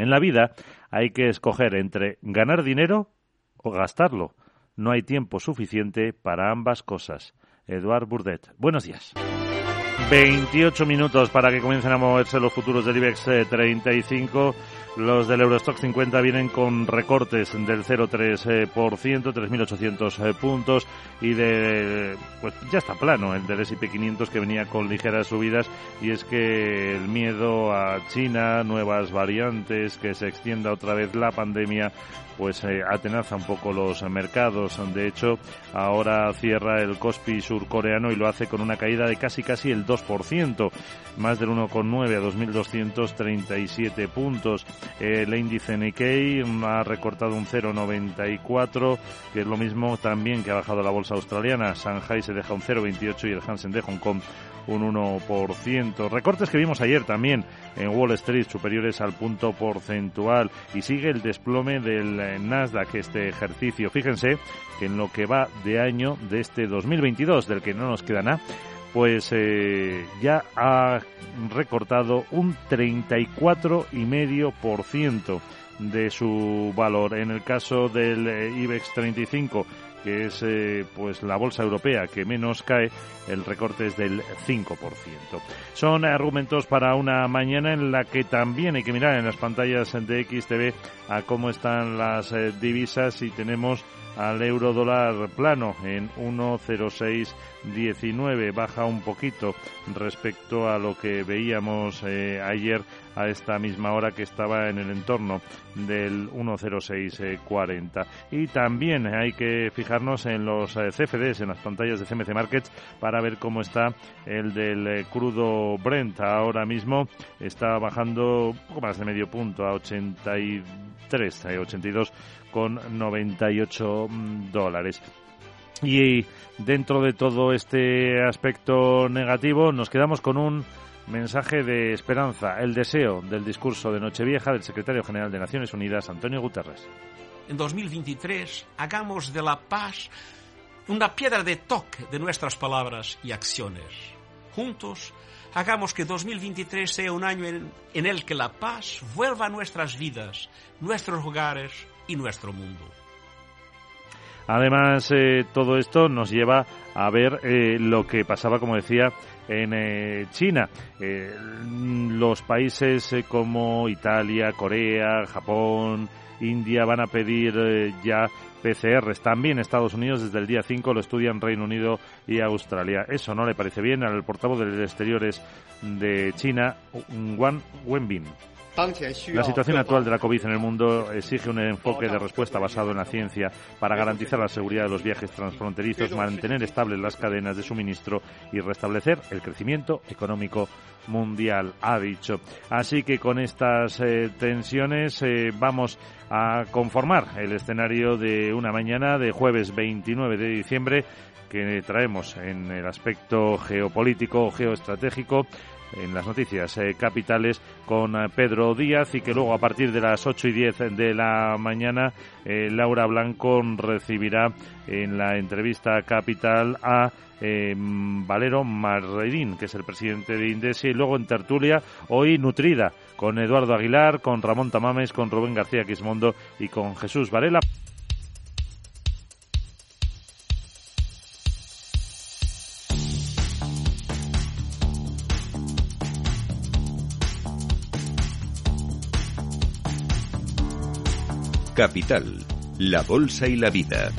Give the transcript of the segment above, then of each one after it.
En la vida hay que escoger entre ganar dinero o gastarlo. No hay tiempo suficiente para ambas cosas. Eduard Burdet. Buenos días. 28 minutos para que comiencen a moverse los futuros del IBEX 35. Eh, los del Eurostock 50 vienen con recortes del 0,3%, 3.800 eh, puntos y de, pues ya está plano el del S&P 500 que venía con ligeras subidas y es que el miedo a China, nuevas variantes, que se extienda otra vez la pandemia, pues eh, atenaza un poco los mercados. De hecho, ahora cierra el Kospi surcoreano y lo hace con una caída de casi casi el 2%, más del 1,9 a 2.237 puntos. El índice Nikkei ha recortado un 0,94, que es lo mismo también que ha bajado la bolsa australiana. Shanghai se deja un 0,28 y el Hansen de Hong Kong un 1%. Recortes que vimos ayer también en Wall Street superiores al punto porcentual y sigue el desplome del eh, Nasdaq este ejercicio. Fíjense que en lo que va de año de este 2022, del que no nos queda nada, pues eh, ya ha recortado un 34,5% de su valor. En el caso del eh, IBEX 35 que es eh, pues la bolsa europea que menos cae, el recorte es del 5%. Son argumentos para una mañana en la que también hay que mirar en las pantallas de XTV a cómo están las divisas y tenemos al euro dólar plano en 1.0619, baja un poquito respecto a lo que veíamos eh, ayer a esta misma hora que estaba en el entorno del 10640. Y también hay que fijarnos en los eh, CFDs, en las pantallas de CMC Markets, para ver cómo está el del eh, crudo Brent. Ahora mismo está bajando un poco más de medio punto a 83, 82 eh, con 98 mm, dólares. Y dentro de todo este aspecto negativo nos quedamos con un mensaje de esperanza, el deseo del discurso de Nochevieja del secretario general de Naciones Unidas, Antonio Guterres. En 2023 hagamos de la paz una piedra de toque de nuestras palabras y acciones. Juntos hagamos que 2023 sea un año en, en el que la paz vuelva a nuestras vidas, nuestros hogares y nuestro mundo. Además, eh, todo esto nos lleva a ver eh, lo que pasaba, como decía, en eh, China. los países como Italia, Corea, Japón, India van a pedir ya PCRs. También Estados Unidos desde el día 5 lo estudian Reino Unido y Australia. Eso no le parece bien al portavoz de Exteriores de China, Wang Wenbin. La situación actual de la COVID en el mundo exige un enfoque de respuesta basado en la ciencia para garantizar la seguridad de los viajes transfronterizos, mantener estables las cadenas de suministro y restablecer el crecimiento económico mundial, ha dicho. Así que con estas eh, tensiones eh, vamos a conformar el escenario de una mañana de jueves 29 de diciembre que traemos en el aspecto geopolítico o geoestratégico en las noticias eh, capitales con eh, Pedro Díaz y que luego a partir de las 8 y 10 de la mañana eh, Laura Blanco recibirá en la entrevista capital a Valero Marredín, que es el presidente de Indesia, y luego en tertulia, hoy nutrida, con Eduardo Aguilar, con Ramón Tamames, con Rubén García Quismondo y con Jesús Varela. Capital, la Bolsa y la Vida.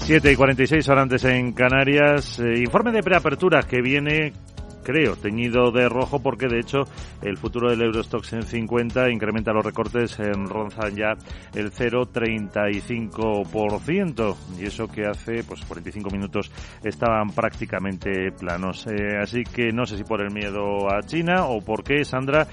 Siete y 46 horas antes en Canarias. Eh, informe de preapertura que viene creo, teñido de rojo porque de hecho el futuro del Eurostox en 50 incrementa los recortes en ronzan ya el 0,35% y eso que hace pues 45 minutos estaban prácticamente planos. Eh, así que no sé si por el miedo a China o por qué, Sandra,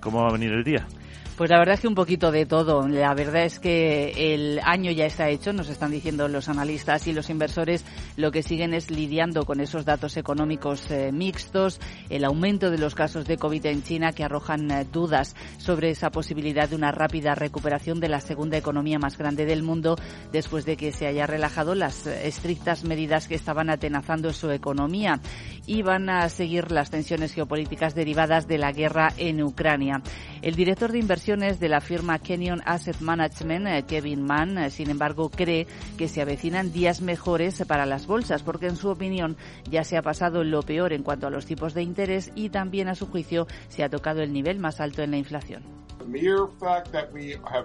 ¿cómo va a venir el día? Pues la verdad es que un poquito de todo. La verdad es que el año ya está hecho, nos están diciendo los analistas y los inversores. Lo que siguen es lidiando con esos datos económicos eh, mixtos, el aumento de los casos de COVID en China que arrojan eh, dudas sobre esa posibilidad de una rápida recuperación de la segunda economía más grande del mundo después de que se haya relajado las eh, estrictas medidas que estaban atenazando su economía y van a seguir las tensiones geopolíticas derivadas de la guerra en Ucrania. El director de de la firma Kenyon Asset Management, eh, Kevin Mann, eh, sin embargo, cree que se avecinan días mejores para las bolsas, porque en su opinión ya se ha pasado lo peor en cuanto a los tipos de interés y también a su juicio se ha tocado el nivel más alto en la inflación.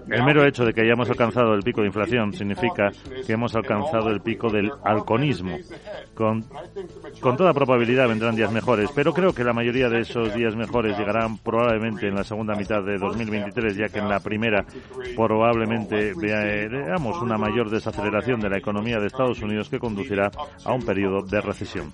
El mero hecho de que hayamos alcanzado el pico de inflación significa que hemos alcanzado el pico del halconismo. Con, con toda probabilidad vendrán días mejores, pero creo que la mayoría de esos días mejores llegarán probablemente en la segunda mitad de 2023, ya que en la primera probablemente veamos una mayor desaceleración de la economía de Estados Unidos que conducirá a un periodo de recesión.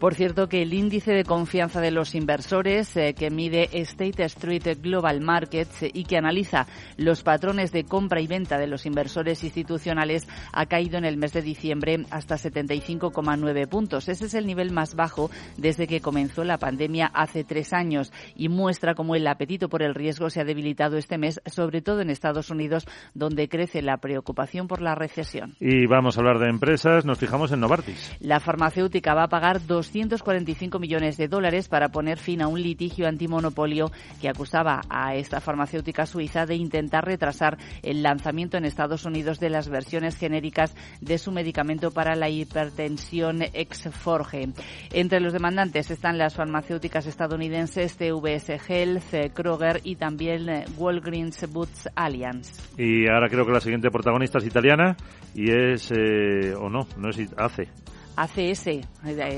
Por cierto, que el índice de confianza de los inversores eh, que mide State Street Global Markets y que analiza los patrones de compra y venta de los inversores institucionales ha caído en el mes de diciembre hasta 75,9 puntos. Ese es el nivel más bajo desde que comenzó la pandemia hace tres años y muestra cómo el apetito por el riesgo se ha debilitado este mes, sobre todo en Estados Unidos, donde crece la preocupación por la recesión. Y vamos a hablar de empresas. Nos fijamos en Novartis. La farmacéutica va a pagar dos 245 millones de dólares para poner fin a un litigio antimonopolio que acusaba a esta farmacéutica suiza de intentar retrasar el lanzamiento en Estados Unidos de las versiones genéricas de su medicamento para la hipertensión Exforge. Entre los demandantes están las farmacéuticas estadounidenses CVS Health, Kroger y también Walgreens Boots Alliance. Y ahora creo que la siguiente protagonista es italiana y es, eh, o no, no es ACE, ACS,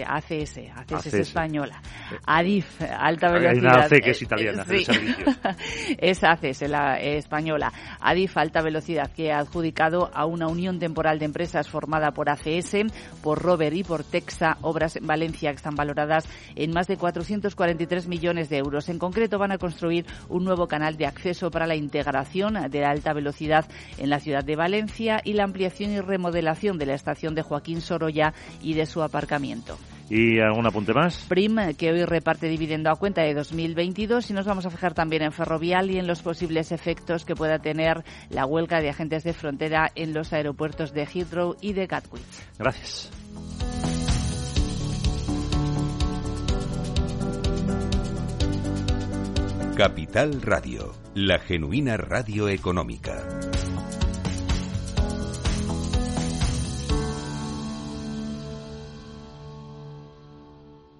ACS, ACS es española. ADIF, alta velocidad. Hay una AC que es italiana, sí. es ACS, la española. ADIF, alta velocidad, que ha adjudicado a una unión temporal de empresas formada por ACS, por Robert y por Texa, obras en Valencia que están valoradas en más de 443 millones de euros. En concreto, van a construir un nuevo canal de acceso para la integración de la alta velocidad en la ciudad de Valencia y la ampliación y remodelación de la estación de Joaquín Sorolla y de su aparcamiento. ¿Y algún apunte más? Prim, que hoy reparte dividendo a cuenta de 2022 y nos vamos a fijar también en Ferrovial y en los posibles efectos que pueda tener la huelga de agentes de frontera en los aeropuertos de Heathrow y de Gatwick. Gracias. Capital Radio, la genuina radio económica.